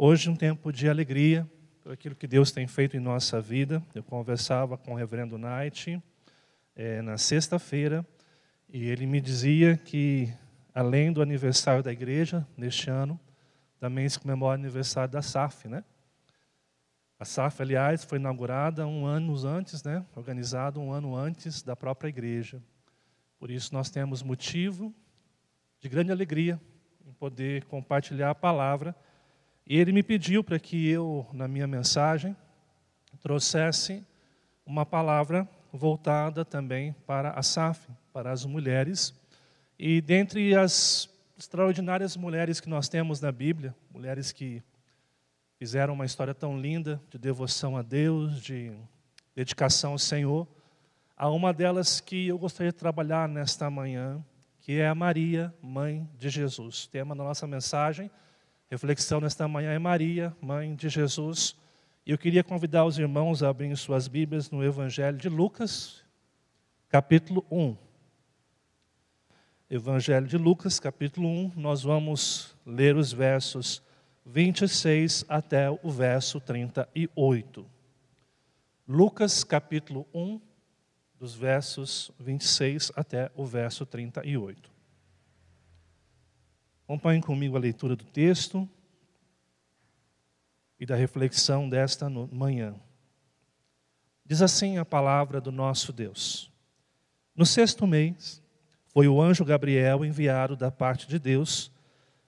Hoje um tempo de alegria por aquilo que Deus tem feito em nossa vida. Eu conversava com o reverendo Knight é, na sexta-feira e ele me dizia que, além do aniversário da igreja, neste ano, também se comemora o aniversário da SAF, né? A SAF, aliás, foi inaugurada um ano antes, né? Organizada um ano antes da própria igreja. Por isso nós temos motivo de grande alegria em poder compartilhar a palavra. E ele me pediu para que eu, na minha mensagem, trouxesse uma palavra voltada também para a SAF, para as mulheres. E dentre as extraordinárias mulheres que nós temos na Bíblia, mulheres que fizeram uma história tão linda de devoção a Deus, de dedicação ao Senhor, há uma delas que eu gostaria de trabalhar nesta manhã, que é a Maria, mãe de Jesus. Tema da nossa mensagem, reflexão nesta manhã é Maria, mãe de Jesus. E eu queria convidar os irmãos a abrirem suas Bíblias no Evangelho de Lucas, capítulo 1. Evangelho de Lucas, capítulo 1, nós vamos ler os versos 26 até o verso 38. Lucas, capítulo 1, dos versos 26 até o verso 38. Acompanhem comigo a leitura do texto e da reflexão desta manhã. Diz assim a palavra do nosso Deus. No sexto mês, foi o anjo Gabriel enviado da parte de Deus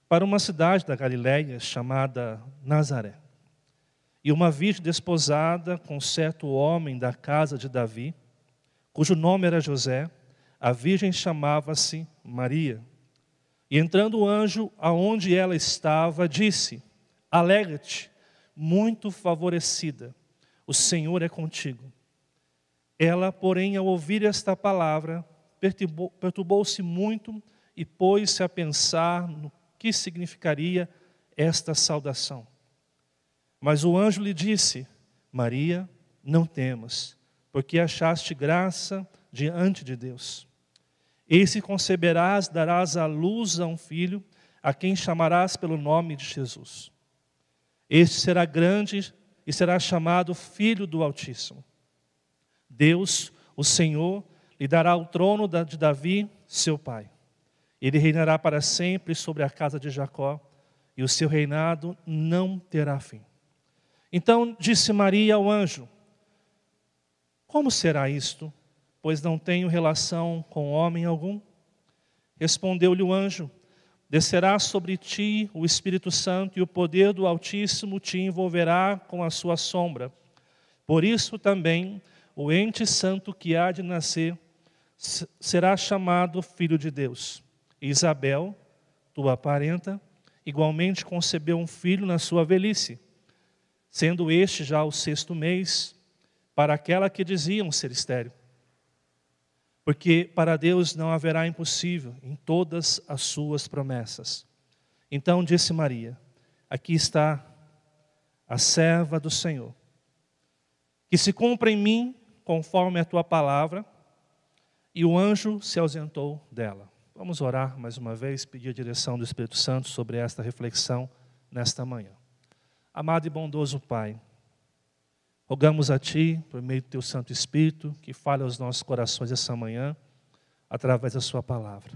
para uma cidade da Galiléia chamada Nazaré. E uma virgem desposada com certo homem da casa de Davi, cujo nome era José, a virgem chamava-se Maria. E entrando o anjo aonde ela estava, disse: Alegra-te, muito favorecida, o Senhor é contigo. Ela, porém, ao ouvir esta palavra, perturbou-se muito e pôs-se a pensar no que significaria esta saudação. Mas o anjo lhe disse: Maria, não temas, porque achaste graça diante de Deus. Que conceberás, darás à luz a um filho, a quem chamarás pelo nome de Jesus. Este será grande e será chamado Filho do Altíssimo. Deus, o Senhor, lhe dará o trono de Davi, seu pai. Ele reinará para sempre sobre a casa de Jacó, e o seu reinado não terá fim. Então disse Maria ao anjo: Como será isto? Pois não tenho relação com homem algum. Respondeu-lhe o anjo: Descerá sobre ti o Espírito Santo, e o poder do Altíssimo te envolverá com a sua sombra. Por isso também o ente santo que há de nascer será chamado filho de Deus. Isabel, tua parenta, igualmente concebeu um filho na sua velhice, sendo este já o sexto mês, para aquela que diziam ser estéril. Porque para Deus não haverá impossível em todas as suas promessas. Então disse Maria: Aqui está a serva do Senhor, que se cumpra em mim conforme a tua palavra. E o anjo se ausentou dela. Vamos orar mais uma vez, pedir a direção do Espírito Santo sobre esta reflexão nesta manhã. Amado e bondoso Pai, rogamos a Ti, por meio do Teu Santo Espírito, que fale aos nossos corações essa manhã, através da Sua palavra.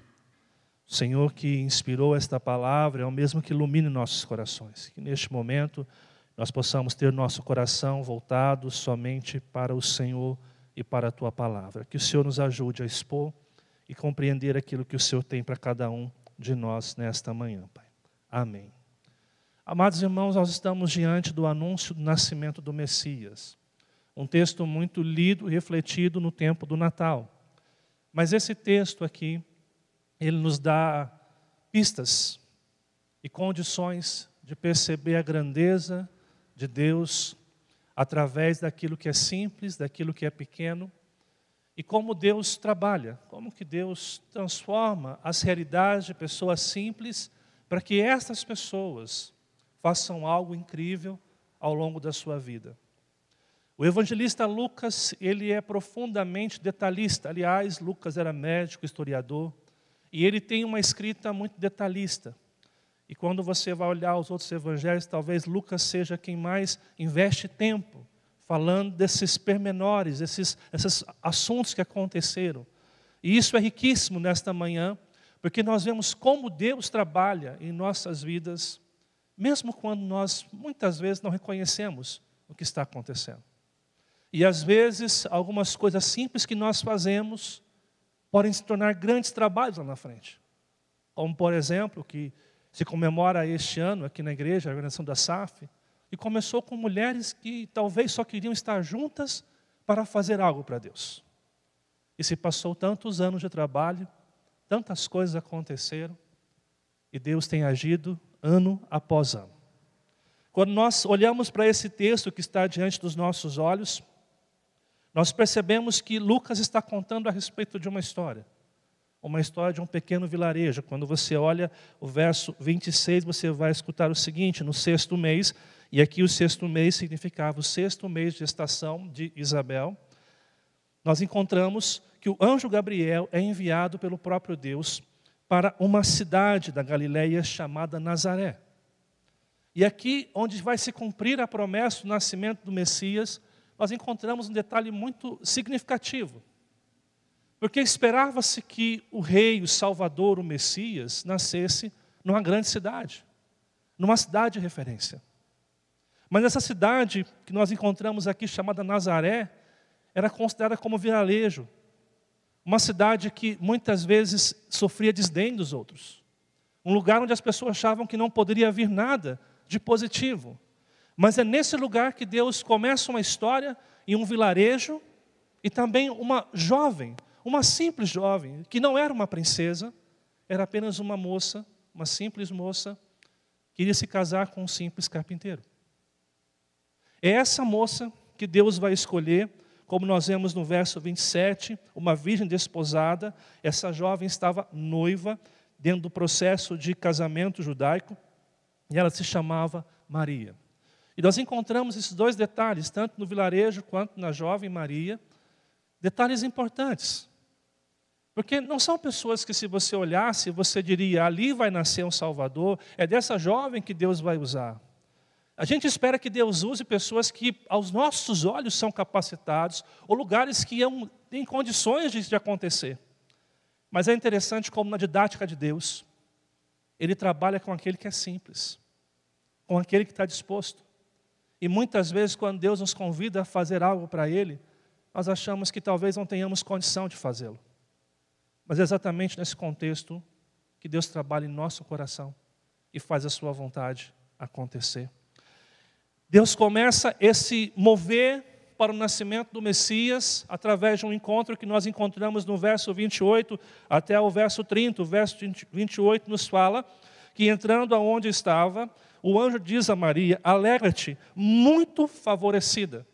O Senhor que inspirou esta palavra é o mesmo que ilumine nossos corações. Que neste momento nós possamos ter nosso coração voltado somente para o Senhor e para a tua palavra. Que o Senhor nos ajude a expor e compreender aquilo que o Senhor tem para cada um de nós nesta manhã, Pai. Amém. Amados irmãos, nós estamos diante do anúncio do nascimento do Messias. Um texto muito lido e refletido no tempo do Natal. Mas esse texto aqui, ele nos dá pistas e condições de perceber a grandeza de Deus através daquilo que é simples, daquilo que é pequeno, e como Deus trabalha, como que Deus transforma as realidades de pessoas simples para que estas pessoas façam algo incrível ao longo da sua vida. O evangelista Lucas, ele é profundamente detalhista. Aliás, Lucas era médico, historiador, e ele tem uma escrita muito detalhista. E quando você vai olhar os outros evangelhos, talvez Lucas seja quem mais investe tempo falando desses permenores, esses, esses assuntos que aconteceram. E isso é riquíssimo nesta manhã, porque nós vemos como Deus trabalha em nossas vidas, mesmo quando nós muitas vezes não reconhecemos o que está acontecendo. E às vezes, algumas coisas simples que nós fazemos podem se tornar grandes trabalhos lá na frente. Como, por exemplo, que se comemora este ano aqui na igreja, a organização da SAF, e começou com mulheres que talvez só queriam estar juntas para fazer algo para Deus. E se passou tantos anos de trabalho, tantas coisas aconteceram, e Deus tem agido ano após ano. Quando nós olhamos para esse texto que está diante dos nossos olhos, nós percebemos que Lucas está contando a respeito de uma história. Uma história de um pequeno vilarejo. Quando você olha o verso 26, você vai escutar o seguinte: no sexto mês, e aqui o sexto mês significava o sexto mês de gestação de Isabel, nós encontramos que o anjo Gabriel é enviado pelo próprio Deus para uma cidade da Galileia chamada Nazaré. E aqui, onde vai se cumprir a promessa do nascimento do Messias, nós encontramos um detalhe muito significativo. Porque esperava-se que o rei, o Salvador, o Messias, nascesse numa grande cidade, numa cidade de referência. Mas essa cidade que nós encontramos aqui, chamada Nazaré, era considerada como vilarejo, uma cidade que muitas vezes sofria desdém dos outros, um lugar onde as pessoas achavam que não poderia vir nada de positivo. Mas é nesse lugar que Deus começa uma história em um vilarejo e também uma jovem, uma simples jovem, que não era uma princesa, era apenas uma moça, uma simples moça, queria se casar com um simples carpinteiro. É essa moça que Deus vai escolher, como nós vemos no verso 27, uma virgem desposada. Essa jovem estava noiva dentro do processo de casamento judaico e ela se chamava Maria. E nós encontramos esses dois detalhes, tanto no vilarejo quanto na jovem Maria, detalhes importantes. Porque não são pessoas que, se você olhasse, você diria: ali vai nascer um Salvador, é dessa jovem que Deus vai usar. A gente espera que Deus use pessoas que, aos nossos olhos, são capacitados, ou lugares que têm condições de, de acontecer. Mas é interessante como, na didática de Deus, Ele trabalha com aquele que é simples, com aquele que está disposto. E muitas vezes, quando Deus nos convida a fazer algo para Ele, nós achamos que talvez não tenhamos condição de fazê-lo. Mas é exatamente nesse contexto que Deus trabalha em nosso coração e faz a Sua vontade acontecer. Deus começa esse mover para o nascimento do Messias através de um encontro que nós encontramos no verso 28 até o verso 30. O verso 28 nos fala que entrando aonde estava, o anjo diz a Maria: Alegra-te, muito favorecida.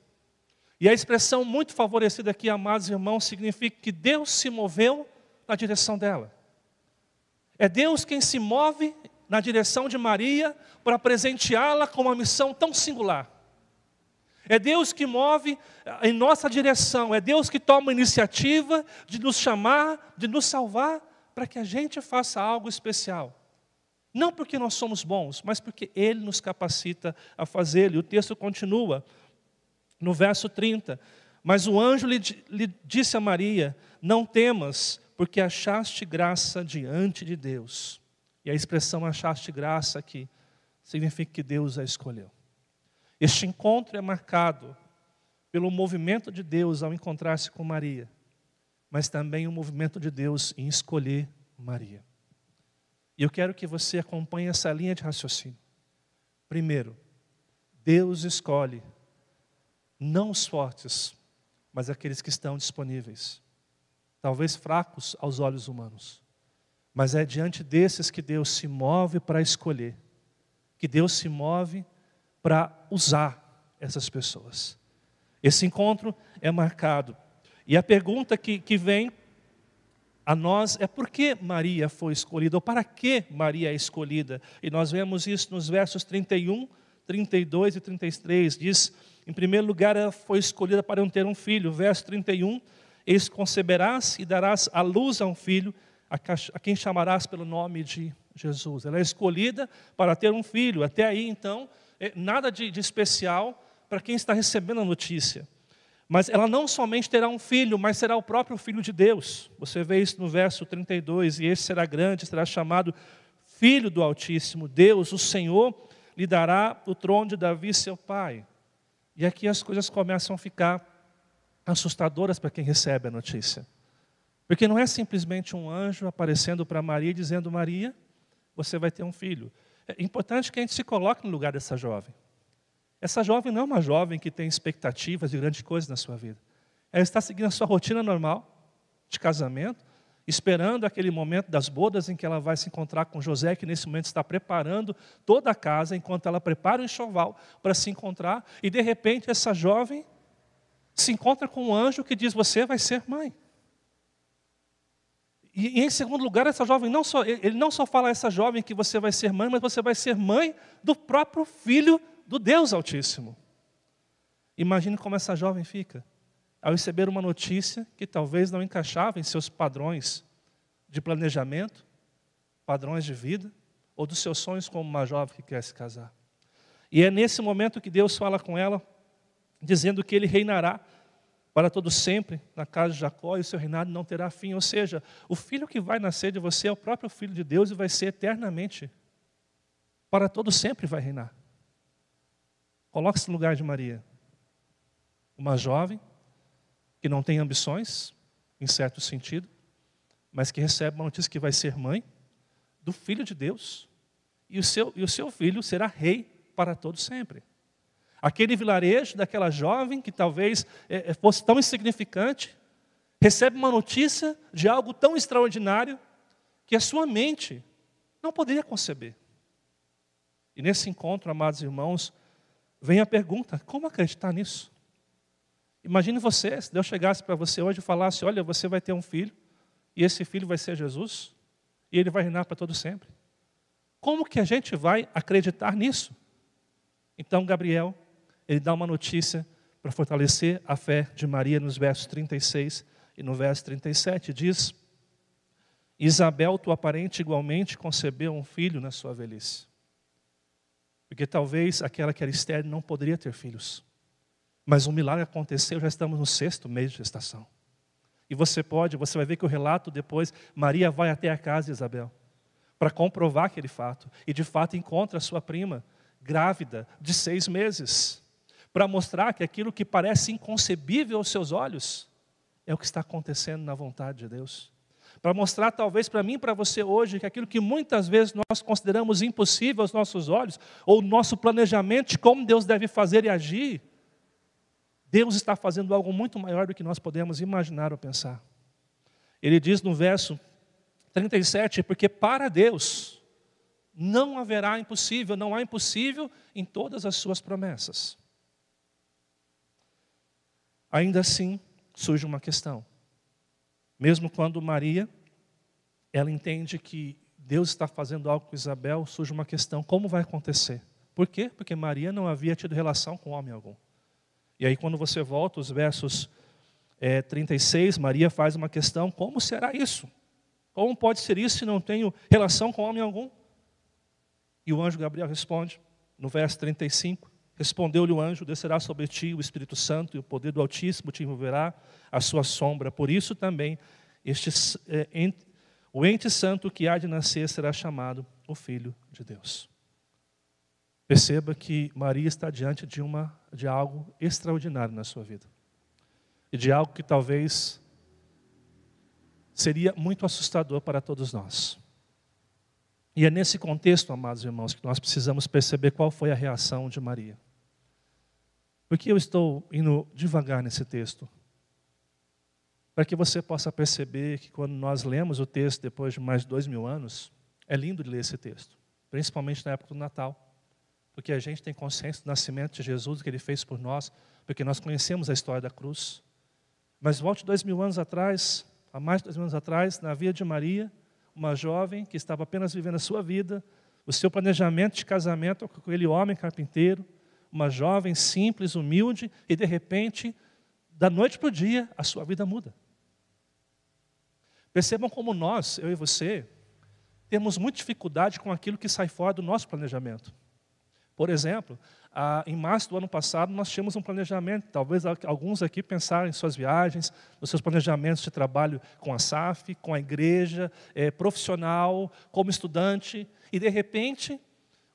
E a expressão muito favorecida aqui, amados irmãos, significa que Deus se moveu na direção dela. É Deus quem se move na direção de Maria para presenteá-la com uma missão tão singular. É Deus que move em nossa direção, é Deus que toma a iniciativa de nos chamar, de nos salvar, para que a gente faça algo especial. Não porque nós somos bons, mas porque Ele nos capacita a fazê-lo. E o texto continua no verso 30. Mas o anjo lhe, lhe disse a Maria: Não temas, porque achaste graça diante de Deus. E a expressão achaste graça aqui significa que Deus a escolheu. Este encontro é marcado pelo movimento de Deus ao encontrar-se com Maria, mas também o movimento de Deus em escolher Maria. E eu quero que você acompanhe essa linha de raciocínio. Primeiro, Deus escolhe não os fortes, mas aqueles que estão disponíveis, talvez fracos aos olhos humanos. Mas é diante desses que Deus se move para escolher, que Deus se move para usar essas pessoas. Esse encontro é marcado. E a pergunta que, que vem a nós é por que Maria foi escolhida, ou para que Maria é escolhida. E nós vemos isso nos versos 31, 32 e 33. Diz, em primeiro lugar, ela foi escolhida para ter um filho. Verso 31, eis conceberás e darás à luz a um filho, a quem chamarás pelo nome de Jesus. Ela é escolhida para ter um filho. Até aí, então, é nada de, de especial para quem está recebendo a notícia. Mas ela não somente terá um filho, mas será o próprio filho de Deus. Você vê isso no verso 32, e esse será grande, será chamado Filho do Altíssimo. Deus, o Senhor, lhe dará o trono de Davi, seu pai. E aqui as coisas começam a ficar assustadoras para quem recebe a notícia. Porque não é simplesmente um anjo aparecendo para Maria dizendo: Maria, você vai ter um filho. É importante que a gente se coloque no lugar dessa jovem. Essa jovem não é uma jovem que tem expectativas de grandes coisas na sua vida. Ela está seguindo a sua rotina normal de casamento, esperando aquele momento das bodas em que ela vai se encontrar com José, que nesse momento está preparando toda a casa, enquanto ela prepara o enxoval para se encontrar, e de repente essa jovem se encontra com um anjo que diz: Você vai ser mãe. E, em segundo lugar, essa jovem não só, ele não só fala a essa jovem que você vai ser mãe, mas você vai ser mãe do próprio filho do Deus Altíssimo. Imagine como essa jovem fica ao receber uma notícia que talvez não encaixava em seus padrões de planejamento, padrões de vida, ou dos seus sonhos como uma jovem que quer se casar. E é nesse momento que Deus fala com ela, dizendo que ele reinará para todo sempre na casa de Jacó e o seu reinado não terá fim. Ou seja, o filho que vai nascer de você é o próprio filho de Deus e vai ser eternamente. Para todo sempre vai reinar. Coloque-se no lugar de Maria. Uma jovem que não tem ambições, em certo sentido, mas que recebe uma notícia que vai ser mãe do filho de Deus. E o seu, e o seu filho será rei para todo sempre. Aquele vilarejo daquela jovem que talvez é, é, fosse tão insignificante, recebe uma notícia de algo tão extraordinário que a sua mente não poderia conceber. E nesse encontro, amados irmãos, vem a pergunta: como acreditar nisso? Imagine você, se Deus chegasse para você hoje e falasse: Olha, você vai ter um filho, e esse filho vai ser Jesus, e ele vai reinar para todo sempre. Como que a gente vai acreditar nisso? Então, Gabriel ele dá uma notícia para fortalecer a fé de Maria nos versos 36 e no verso 37. Diz: Isabel, tua parente, igualmente concebeu um filho na sua velhice. Porque talvez aquela que era estéril não poderia ter filhos. Mas um milagre aconteceu, já estamos no sexto mês de gestação. E você pode, você vai ver que o relato depois, Maria vai até a casa de Isabel para comprovar aquele fato. E de fato encontra a sua prima grávida de seis meses para mostrar que aquilo que parece inconcebível aos seus olhos é o que está acontecendo na vontade de Deus. Para mostrar, talvez, para mim e para você hoje, que aquilo que muitas vezes nós consideramos impossível aos nossos olhos, ou nosso planejamento de como Deus deve fazer e agir, Deus está fazendo algo muito maior do que nós podemos imaginar ou pensar. Ele diz no verso 37, porque para Deus não haverá impossível, não há impossível em todas as suas promessas. Ainda assim, surge uma questão. Mesmo quando Maria, ela entende que Deus está fazendo algo com Isabel, surge uma questão: como vai acontecer? Por quê? Porque Maria não havia tido relação com homem algum. E aí, quando você volta, os versos é, 36, Maria faz uma questão: como será isso? Como pode ser isso se não tenho relação com homem algum? E o anjo Gabriel responde, no verso 35, Respondeu-lhe o anjo: Descerá sobre ti o Espírito Santo, e o poder do Altíssimo te envolverá a sua sombra. Por isso também este, é, ente, o ente santo que há de nascer será chamado o Filho de Deus. Perceba que Maria está diante de, uma, de algo extraordinário na sua vida. E de algo que talvez seria muito assustador para todos nós. E é nesse contexto, amados irmãos, que nós precisamos perceber qual foi a reação de Maria. Por que eu estou indo devagar nesse texto? Para que você possa perceber que quando nós lemos o texto depois de mais de dois mil anos, é lindo de ler esse texto, principalmente na época do Natal, porque a gente tem consciência do nascimento de Jesus, o que ele fez por nós, porque nós conhecemos a história da cruz. Mas volte dois mil anos atrás, há mais de dois mil anos atrás, na vida de Maria, uma jovem que estava apenas vivendo a sua vida, o seu planejamento de casamento com aquele homem carpinteiro, uma jovem simples, humilde, e de repente, da noite para o dia, a sua vida muda. Percebam como nós, eu e você, temos muita dificuldade com aquilo que sai fora do nosso planejamento. Por exemplo, em março do ano passado, nós tínhamos um planejamento. Talvez alguns aqui pensaram em suas viagens, nos seus planejamentos de trabalho com a SAF, com a igreja, é, profissional, como estudante, e de repente,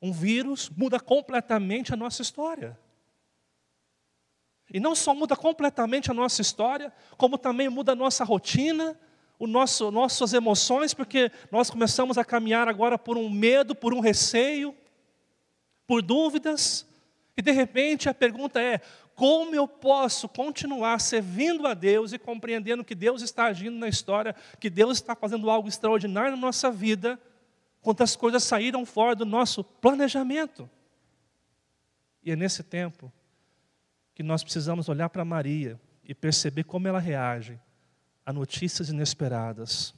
um vírus muda completamente a nossa história. E não só muda completamente a nossa história, como também muda a nossa rotina, o nosso, nossas emoções, porque nós começamos a caminhar agora por um medo, por um receio, por dúvidas, e de repente a pergunta é: como eu posso continuar servindo a Deus e compreendendo que Deus está agindo na história, que Deus está fazendo algo extraordinário na nossa vida, quando as coisas saíram fora do nosso planejamento? E é nesse tempo que nós precisamos olhar para Maria e perceber como ela reage a notícias inesperadas,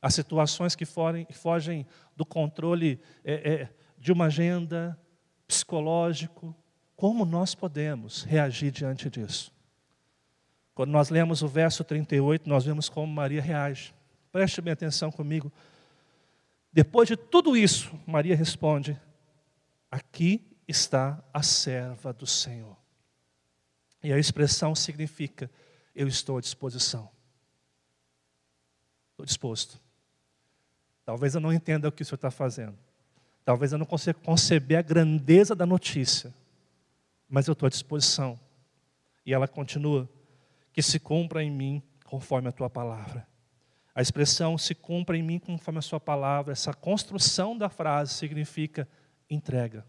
a situações que fogem do controle é, é, de uma agenda psicológico. Como nós podemos reagir diante disso? Quando nós lemos o verso 38, nós vemos como Maria reage. Preste bem atenção comigo. Depois de tudo isso, Maria responde: Aqui está a serva do Senhor. E a expressão significa: eu estou à disposição. Estou disposto. Talvez eu não entenda o que o Senhor está fazendo. Talvez eu não consiga conceber a grandeza da notícia. Mas eu estou à disposição. E ela continua: que se cumpra em mim conforme a tua palavra. A expressão se cumpra em mim conforme a sua palavra, essa construção da frase significa entrega.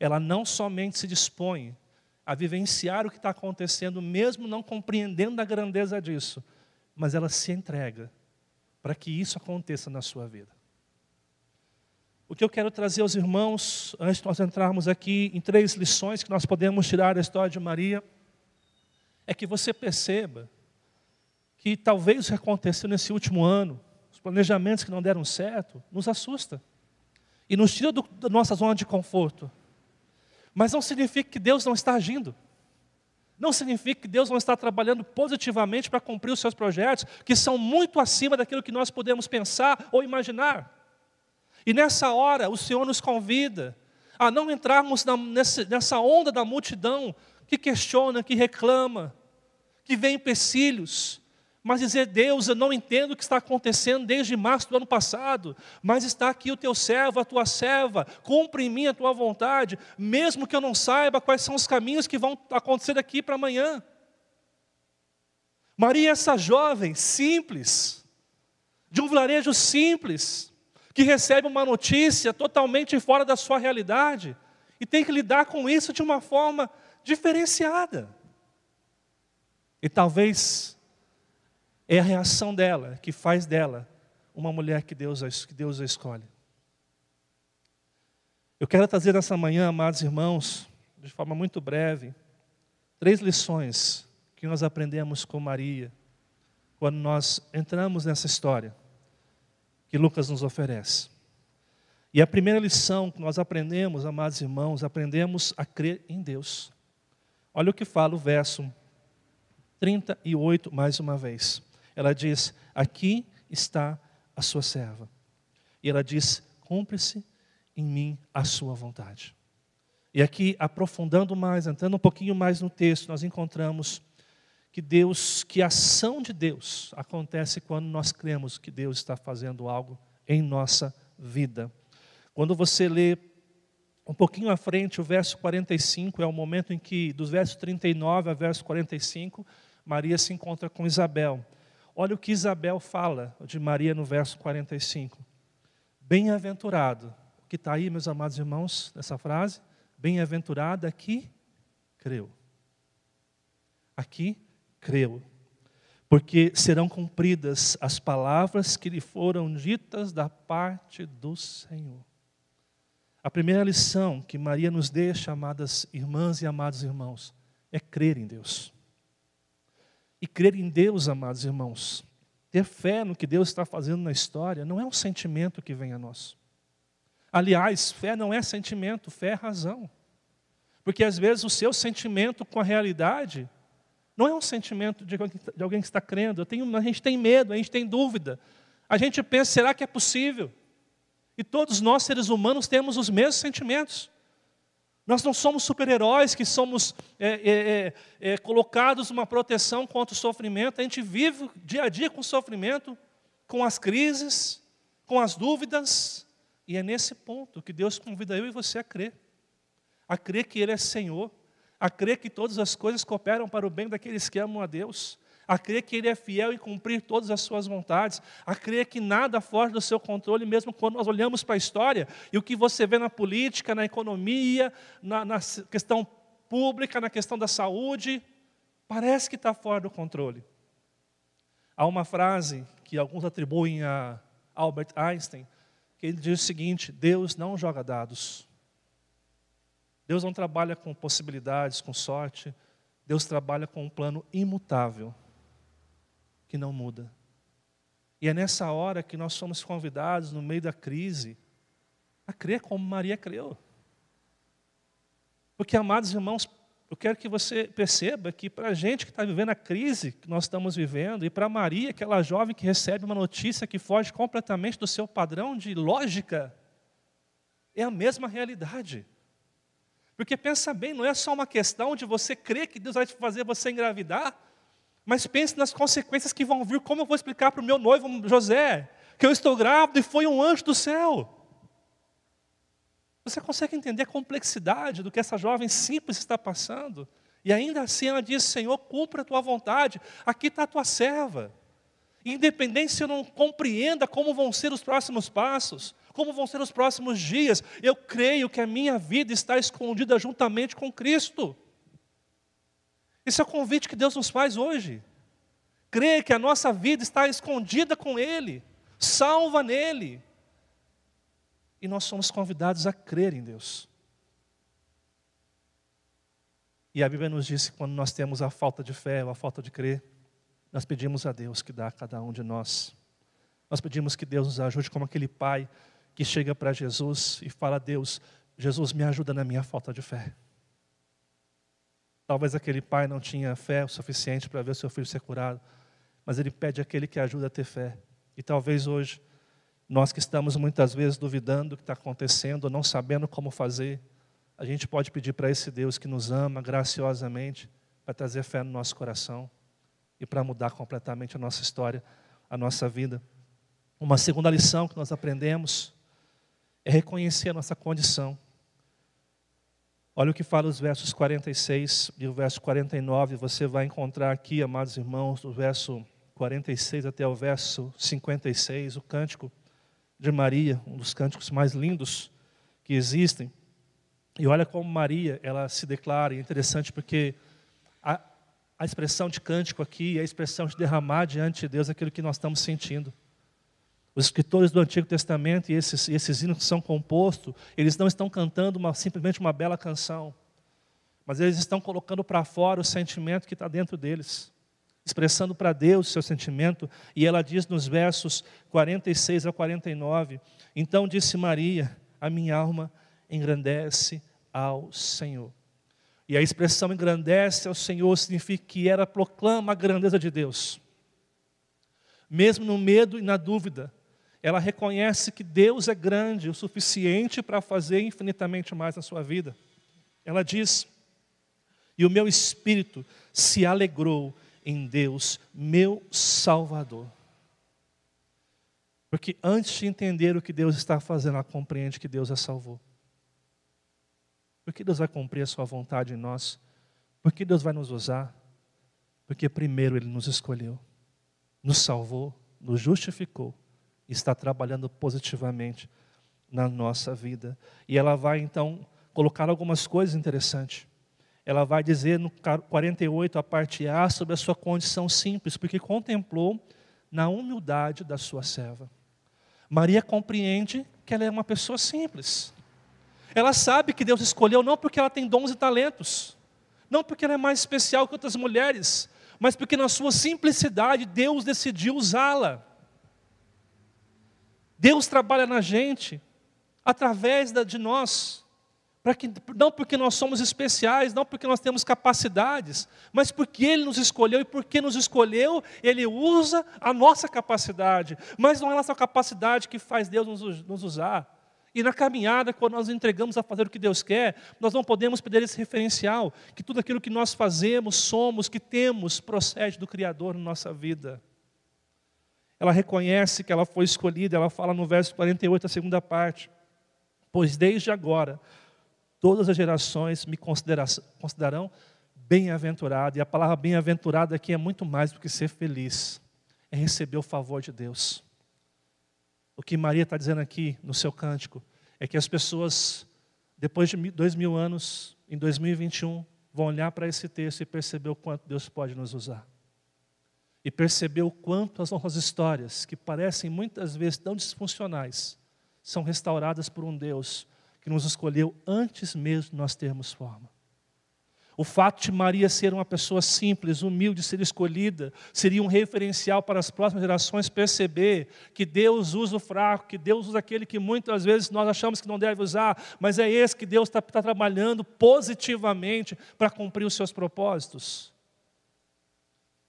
Ela não somente se dispõe a vivenciar o que está acontecendo, mesmo não compreendendo a grandeza disso, mas ela se entrega para que isso aconteça na sua vida. O que eu quero trazer aos irmãos, antes de nós entrarmos aqui em três lições que nós podemos tirar da história de Maria, é que você perceba que talvez aconteceu nesse último ano, os planejamentos que não deram certo, nos assusta e nos tira do, da nossa zona de conforto. Mas não significa que Deus não está agindo. Não significa que Deus não está trabalhando positivamente para cumprir os seus projetos, que são muito acima daquilo que nós podemos pensar ou imaginar. E nessa hora, o Senhor nos convida a não entrarmos na, nessa onda da multidão que questiona, que reclama, que vê empecilhos, mas dizer, Deus, eu não entendo o que está acontecendo desde março do ano passado, mas está aqui o teu servo, a tua serva, cumpre em mim a tua vontade, mesmo que eu não saiba quais são os caminhos que vão acontecer daqui para amanhã. Maria, essa jovem simples, de um vilarejo simples, que recebe uma notícia totalmente fora da sua realidade, e tem que lidar com isso de uma forma diferenciada. E talvez é a reação dela que faz dela uma mulher que Deus, que Deus escolhe. Eu quero trazer nessa manhã, amados irmãos, de forma muito breve, três lições que nós aprendemos com Maria quando nós entramos nessa história que Lucas nos oferece. E a primeira lição que nós aprendemos, amados irmãos, aprendemos a crer em Deus. Olha o que fala o verso 38 mais uma vez. Ela diz: Aqui está a sua serva. E ela diz: Cumpre-se em mim a sua vontade. E aqui, aprofundando mais, entrando um pouquinho mais no texto, nós encontramos que Deus, que a ação de Deus acontece quando nós cremos que Deus está fazendo algo em nossa vida. Quando você lê um pouquinho à frente, o verso 45 é o momento em que, dos versos 39 a verso 45, Maria se encontra com Isabel. Olha o que Isabel fala de Maria no verso 45. Bem-aventurado, o que está aí, meus amados irmãos, nessa frase? Bem-aventurada que creu. Aqui, creu. Porque serão cumpridas as palavras que lhe foram ditas da parte do Senhor. A primeira lição que Maria nos deixa, amadas irmãs e amados irmãos, é crer em Deus. E crer em Deus, amados irmãos, ter fé no que Deus está fazendo na história, não é um sentimento que vem a nós. Aliás, fé não é sentimento, fé é razão. Porque às vezes o seu sentimento com a realidade não é um sentimento de alguém que está crendo. Tenho, a gente tem medo, a gente tem dúvida. A gente pensa, será que é possível? E todos nós, seres humanos, temos os mesmos sentimentos. Nós não somos super-heróis que somos é, é, é, é, colocados uma proteção contra o sofrimento. A gente vive dia a dia com o sofrimento, com as crises, com as dúvidas. E é nesse ponto que Deus convida eu e você a crer. A crer que Ele é Senhor. A crer que todas as coisas cooperam para o bem daqueles que amam a Deus a crer que Ele é fiel em cumprir todas as suas vontades, a crer que nada foge do seu controle, mesmo quando nós olhamos para a história e o que você vê na política, na economia, na, na questão pública, na questão da saúde, parece que está fora do controle. Há uma frase que alguns atribuem a Albert Einstein, que ele diz o seguinte: Deus não joga dados. Deus não trabalha com possibilidades, com sorte. Deus trabalha com um plano imutável que não muda. E é nessa hora que nós somos convidados, no meio da crise, a crer como Maria creu. Porque, amados irmãos, eu quero que você perceba que para a gente que está vivendo a crise que nós estamos vivendo, e para Maria, aquela jovem que recebe uma notícia que foge completamente do seu padrão de lógica, é a mesma realidade. Porque pensa bem, não é só uma questão de você crer que Deus vai fazer você engravidar, mas pense nas consequências que vão vir. Como eu vou explicar para o meu noivo José que eu estou grávido e foi um anjo do céu? Você consegue entender a complexidade do que essa jovem simples está passando? E ainda assim ela diz: Senhor, cumpra a tua vontade, aqui está a tua serva. Independente se eu não compreenda como vão ser os próximos passos, como vão ser os próximos dias, eu creio que a minha vida está escondida juntamente com Cristo. Esse é o convite que Deus nos faz hoje. Crer que a nossa vida está escondida com Ele, salva nele. E nós somos convidados a crer em Deus. E a Bíblia nos diz que quando nós temos a falta de fé ou a falta de crer, nós pedimos a Deus que dá a cada um de nós. Nós pedimos que Deus nos ajude como aquele pai que chega para Jesus e fala: Deus, Jesus me ajuda na minha falta de fé. Talvez aquele pai não tinha fé o suficiente para ver seu filho ser curado, mas ele pede aquele que ajuda a ter fé. E talvez hoje, nós que estamos muitas vezes duvidando do que está acontecendo, não sabendo como fazer, a gente pode pedir para esse Deus que nos ama graciosamente, para trazer fé no nosso coração e para mudar completamente a nossa história, a nossa vida. Uma segunda lição que nós aprendemos é reconhecer a nossa condição. Olha o que fala os versos 46 e o verso 49. Você vai encontrar aqui, amados irmãos, do verso 46 até o verso 56, o cântico de Maria, um dos cânticos mais lindos que existem. E olha como Maria, ela se declara, é interessante porque a, a expressão de cântico aqui é a expressão de derramar diante de Deus aquilo que nós estamos sentindo. Os escritores do Antigo Testamento e esses, esses hinos que são compostos, eles não estão cantando uma, simplesmente uma bela canção, mas eles estão colocando para fora o sentimento que está dentro deles, expressando para Deus o seu sentimento, e ela diz nos versos 46 a 49: Então disse Maria, a minha alma engrandece ao Senhor. E a expressão engrandece ao Senhor significa que ela proclama a grandeza de Deus. Mesmo no medo e na dúvida, ela reconhece que Deus é grande o suficiente para fazer infinitamente mais na sua vida. Ela diz: E o meu espírito se alegrou em Deus, meu Salvador. Porque antes de entender o que Deus está fazendo, ela compreende que Deus a salvou. Porque Deus vai cumprir a sua vontade em nós? Porque Deus vai nos usar? Porque primeiro Ele nos escolheu, nos salvou, nos justificou está trabalhando positivamente na nossa vida. E ela vai então colocar algumas coisas interessantes. Ela vai dizer no 48, a parte A, sobre a sua condição simples, porque contemplou na humildade da sua serva. Maria compreende que ela é uma pessoa simples. Ela sabe que Deus escolheu não porque ela tem dons e talentos, não porque ela é mais especial que outras mulheres, mas porque na sua simplicidade Deus decidiu usá-la. Deus trabalha na gente através de nós, Que, não porque nós somos especiais, não porque nós temos capacidades, mas porque Ele nos escolheu e porque nos escolheu, Ele usa a nossa capacidade. Mas não é a nossa capacidade que faz Deus nos, nos usar. E na caminhada, quando nós entregamos a fazer o que Deus quer, nós não podemos perder esse referencial, que tudo aquilo que nós fazemos, somos, que temos, procede do Criador na nossa vida. Ela reconhece que ela foi escolhida, ela fala no verso 48, a segunda parte. Pois desde agora, todas as gerações me considerarão bem-aventurado. E a palavra bem-aventurado aqui é muito mais do que ser feliz, é receber o favor de Deus. O que Maria está dizendo aqui no seu cântico é que as pessoas, depois de dois mil anos, em 2021, vão olhar para esse texto e perceber o quanto Deus pode nos usar. E perceber o quanto as nossas histórias, que parecem muitas vezes tão disfuncionais, são restauradas por um Deus que nos escolheu antes mesmo de nós termos forma. O fato de Maria ser uma pessoa simples, humilde, ser escolhida, seria um referencial para as próximas gerações perceber que Deus usa o fraco, que Deus usa aquele que muitas vezes nós achamos que não deve usar, mas é esse que Deus está tá trabalhando positivamente para cumprir os seus propósitos.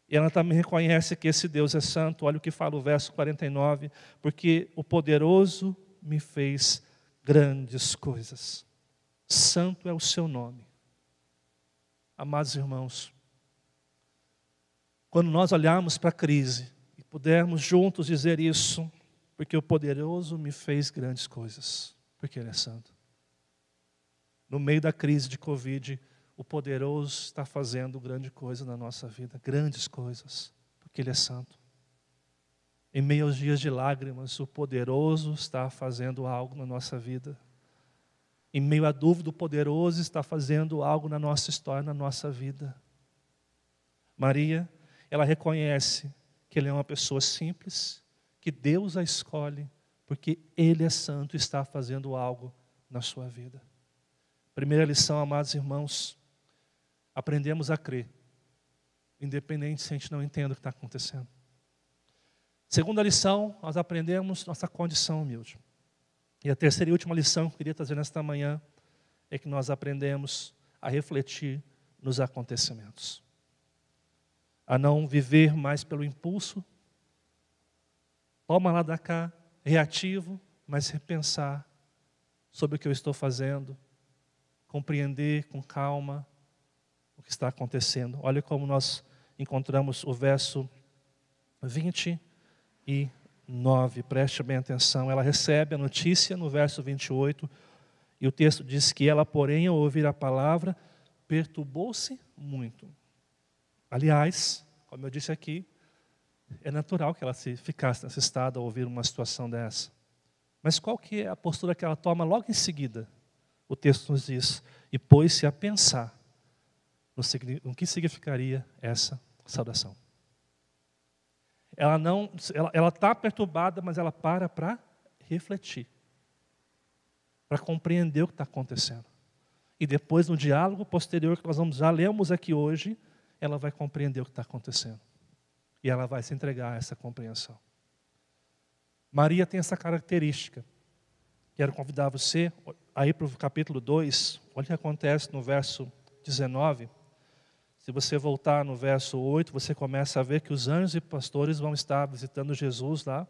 E ela também reconhece que esse Deus é santo, olha o que fala o verso 49, porque o poderoso me fez grandes coisas. Santo é o seu nome. Amados irmãos, quando nós olharmos para a crise e pudermos juntos dizer isso, porque o poderoso me fez grandes coisas, porque Ele é santo. No meio da crise de Covid, o poderoso está fazendo grande coisa na nossa vida, grandes coisas, porque Ele é santo. Em meio aos dias de lágrimas, o poderoso está fazendo algo na nossa vida. Em meio à dúvida, o poderoso está fazendo algo na nossa história, na nossa vida. Maria, ela reconhece que ele é uma pessoa simples, que Deus a escolhe, porque Ele é santo e está fazendo algo na sua vida. Primeira lição, amados irmãos, aprendemos a crer, independente se a gente não entende o que está acontecendo. Segunda lição, nós aprendemos nossa condição humilde. E a terceira e última lição que eu queria trazer nesta manhã é que nós aprendemos a refletir nos acontecimentos. A não viver mais pelo impulso, toma lá da cá, reativo, mas repensar sobre o que eu estou fazendo, compreender com calma que está acontecendo. Olha como nós encontramos o verso 20 e 9, preste bem atenção. Ela recebe a notícia no verso 28, e o texto diz que ela, porém, ao ouvir a palavra, perturbou-se muito. Aliás, como eu disse aqui, é natural que ela se ficasse nesse estado ao ouvir uma situação dessa. Mas qual que é a postura que ela toma logo em seguida? O texto nos diz, e pôs-se a pensar no, que significaria essa saudação. Ela não, ela está perturbada, mas ela para para refletir, para compreender o que está acontecendo. E depois, no diálogo posterior que nós vamos já lemos aqui hoje, ela vai compreender o que está acontecendo. E ela vai se entregar a essa compreensão. Maria tem essa característica. Quero convidar você a ir para o capítulo 2. Olha o que acontece no verso 19. Se você voltar no verso 8, você começa a ver que os anjos e pastores vão estar visitando Jesus lá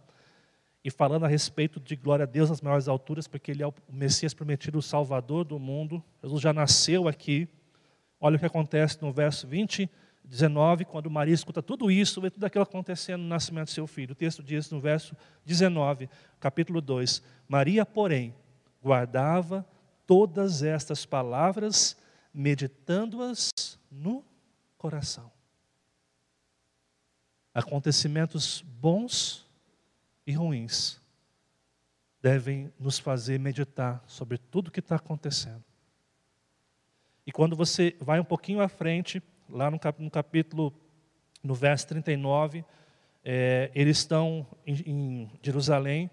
e falando a respeito de glória a Deus nas maiores alturas, porque ele é o Messias prometido, o Salvador do mundo. Jesus já nasceu aqui. Olha o que acontece no verso 20, 19, quando Maria escuta tudo isso, vê tudo aquilo acontecendo no nascimento do seu filho. O texto diz no verso 19, capítulo 2: Maria, porém, guardava todas estas palavras, meditando-as no coração. Acontecimentos bons e ruins devem nos fazer meditar sobre tudo o que está acontecendo. E quando você vai um pouquinho à frente, lá no, capítulo, no verso 39, é, eles estão em, em Jerusalém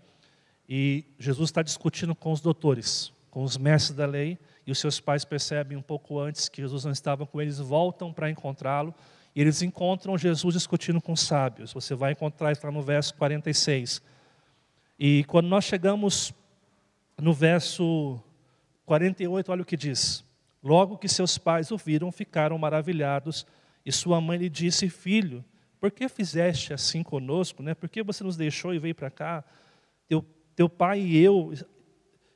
e Jesus está discutindo com os doutores, com os mestres da lei, e os seus pais percebem um pouco antes que Jesus não estava com eles, voltam para encontrá-lo, e eles encontram Jesus discutindo com os sábios. Você vai encontrar isso lá no verso 46. E quando nós chegamos no verso 48, olha o que diz. Logo que seus pais o viram, ficaram maravilhados, e sua mãe lhe disse: Filho, por que fizeste assim conosco? Né? Por que você nos deixou e veio para cá? Teu, teu pai e eu,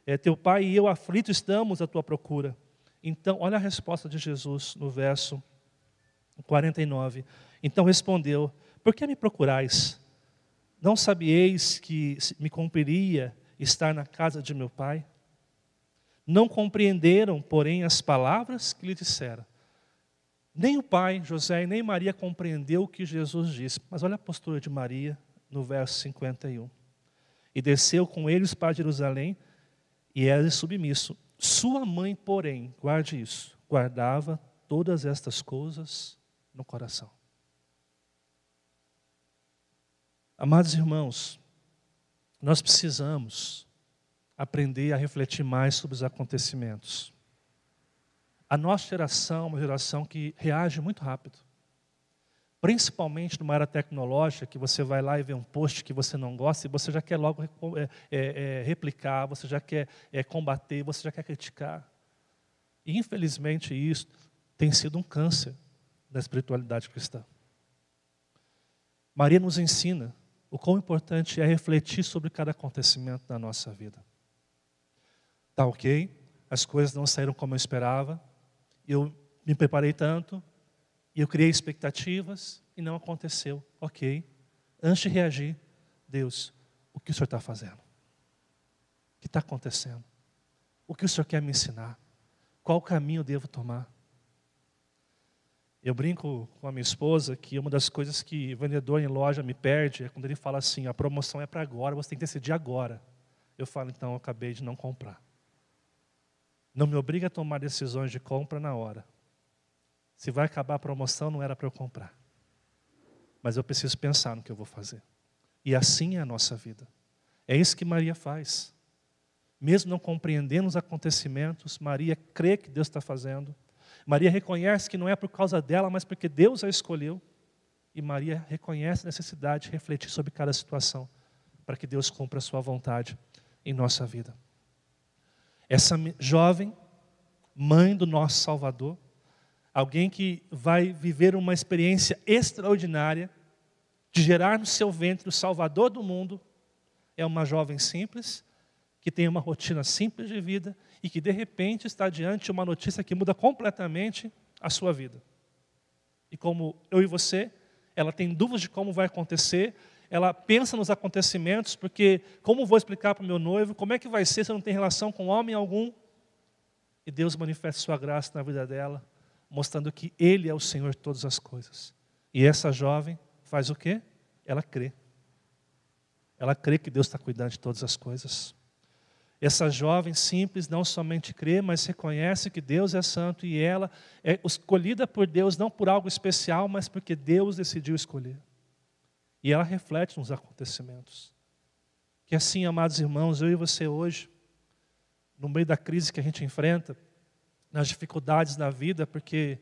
é, teu pai e eu aflitos estamos à tua procura. Então, olha a resposta de Jesus no verso 49. Então respondeu: Por que me procurais? Não sabieis que me cumpriria estar na casa de meu pai? Não compreenderam, porém, as palavras que lhe disseram. Nem o pai, José, nem Maria compreendeu o que Jesus disse. Mas olha a postura de Maria no verso 51. E desceu com eles para Jerusalém e era submisso. Sua mãe, porém, guarde isso, guardava todas estas coisas no coração. Amados irmãos, nós precisamos aprender a refletir mais sobre os acontecimentos. A nossa geração é uma geração que reage muito rápido. Principalmente numa área tecnológica, que você vai lá e vê um post que você não gosta e você já quer logo é, é, é, replicar, você já quer é, combater, você já quer criticar. E, infelizmente, isso tem sido um câncer da espiritualidade cristã. Maria nos ensina o quão importante é refletir sobre cada acontecimento da nossa vida. Tá ok, as coisas não saíram como eu esperava, eu me preparei tanto, e eu criei expectativas e não aconteceu. Ok, antes de reagir, Deus, o que o Senhor está fazendo? O que está acontecendo? O que o Senhor quer me ensinar? Qual caminho eu devo tomar? Eu brinco com a minha esposa que uma das coisas que vendedor em loja me perde é quando ele fala assim: a promoção é para agora, você tem que decidir agora. Eu falo, então, eu acabei de não comprar. Não me obriga a tomar decisões de compra na hora. Se vai acabar a promoção, não era para eu comprar. Mas eu preciso pensar no que eu vou fazer. E assim é a nossa vida. É isso que Maria faz. Mesmo não compreendendo os acontecimentos, Maria crê que Deus está fazendo. Maria reconhece que não é por causa dela, mas porque Deus a escolheu. E Maria reconhece a necessidade de refletir sobre cada situação, para que Deus cumpra a sua vontade em nossa vida. Essa jovem, mãe do nosso Salvador, alguém que vai viver uma experiência extraordinária de gerar no seu ventre o Salvador do mundo, é uma jovem simples, que tem uma rotina simples de vida e que de repente está diante de uma notícia que muda completamente a sua vida. E como eu e você, ela tem dúvidas de como vai acontecer, ela pensa nos acontecimentos, porque como vou explicar para o meu noivo, como é que vai ser se eu não tem relação com homem algum? E Deus manifesta sua graça na vida dela, mostrando que Ele é o Senhor de todas as coisas. E essa jovem faz o quê? Ela crê. Ela crê que Deus está cuidando de todas as coisas. Essa jovem simples não somente crê, mas reconhece que Deus é santo e ela é escolhida por Deus não por algo especial, mas porque Deus decidiu escolher. E ela reflete nos acontecimentos. Que assim, amados irmãos, eu e você hoje, no meio da crise que a gente enfrenta, nas dificuldades na vida, porque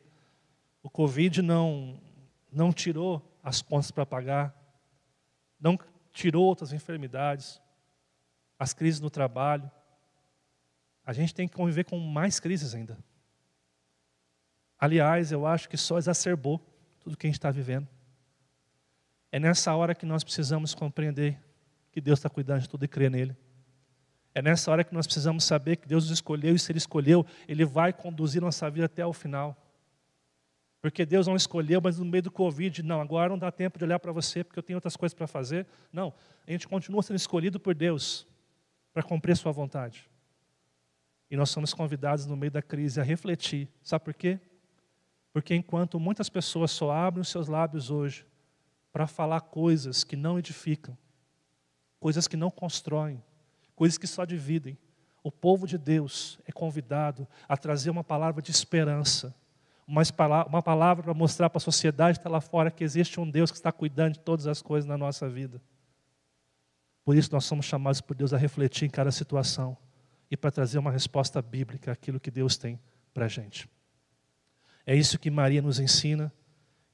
o Covid não, não tirou as contas para pagar, não tirou outras enfermidades, as crises no trabalho. A gente tem que conviver com mais crises ainda. Aliás, eu acho que só exacerbou tudo que a gente está vivendo. É nessa hora que nós precisamos compreender que Deus está cuidando de tudo e crer nele. É nessa hora que nós precisamos saber que Deus nos escolheu e se Ele escolheu, Ele vai conduzir nossa vida até o final. Porque Deus não escolheu, mas no meio do Covid, não, agora não dá tempo de olhar para você porque eu tenho outras coisas para fazer. Não, a gente continua sendo escolhido por Deus para cumprir Sua vontade. E nós somos convidados no meio da crise a refletir. Sabe por quê? Porque enquanto muitas pessoas só abrem os seus lábios hoje para falar coisas que não edificam, coisas que não constroem, coisas que só dividem. O povo de Deus é convidado a trazer uma palavra de esperança, uma palavra para mostrar para a sociedade que está lá fora que existe um Deus que está cuidando de todas as coisas na nossa vida. Por isso nós somos chamados por Deus a refletir em cada situação e para trazer uma resposta bíblica àquilo que Deus tem para a gente. É isso que Maria nos ensina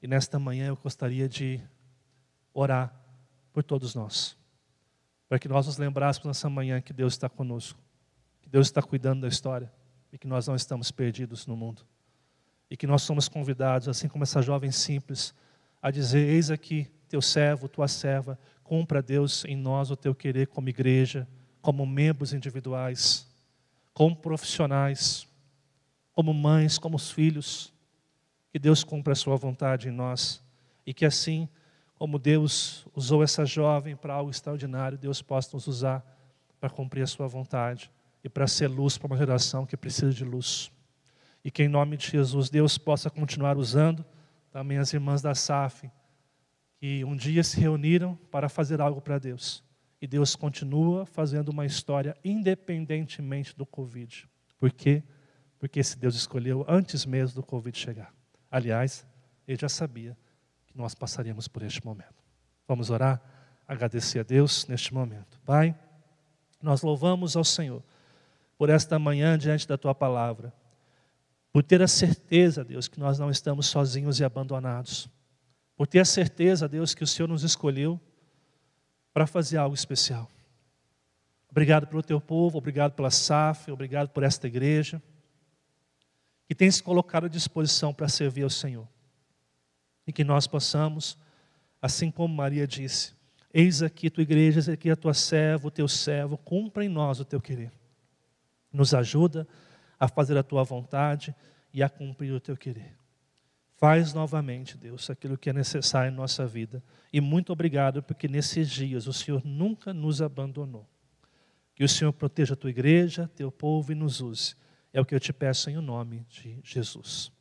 e nesta manhã eu gostaria de orar por todos nós. Para que nós nos lembrássemos nessa manhã que Deus está conosco, que Deus está cuidando da história, e que nós não estamos perdidos no mundo. E que nós somos convidados, assim como essa jovem simples, a dizer: Eis aqui teu servo, tua serva, cumpra, Deus, em nós o teu querer como igreja, como membros individuais, como profissionais, como mães, como filhos. Que Deus cumpra a sua vontade em nós e que assim, como Deus usou essa jovem para algo extraordinário, Deus possa nos usar para cumprir a sua vontade e para ser luz para uma geração que precisa de luz. E que em nome de Jesus Deus possa continuar usando também as irmãs da SAF, que um dia se reuniram para fazer algo para Deus. E Deus continua fazendo uma história independentemente do Covid. Por quê? Porque esse Deus escolheu antes mesmo do Covid chegar. Aliás, ele já sabia que nós passaríamos por este momento. Vamos orar, agradecer a Deus neste momento. Pai, nós louvamos ao Senhor por esta manhã diante da tua palavra, por ter a certeza, Deus, que nós não estamos sozinhos e abandonados, por ter a certeza, Deus, que o Senhor nos escolheu para fazer algo especial. Obrigado pelo teu povo, obrigado pela SAF, obrigado por esta igreja, que tem se colocado à disposição para servir ao Senhor. E que nós possamos, assim como Maria disse, Eis aqui tua igreja, eis aqui a tua serva, o teu servo, cumpra em nós o teu querer. Nos ajuda a fazer a tua vontade e a cumprir o teu querer. Faz novamente, Deus, aquilo que é necessário em nossa vida. E muito obrigado, porque nesses dias o Senhor nunca nos abandonou. Que o Senhor proteja a tua igreja, teu povo e nos use. É o que eu te peço em o nome de Jesus.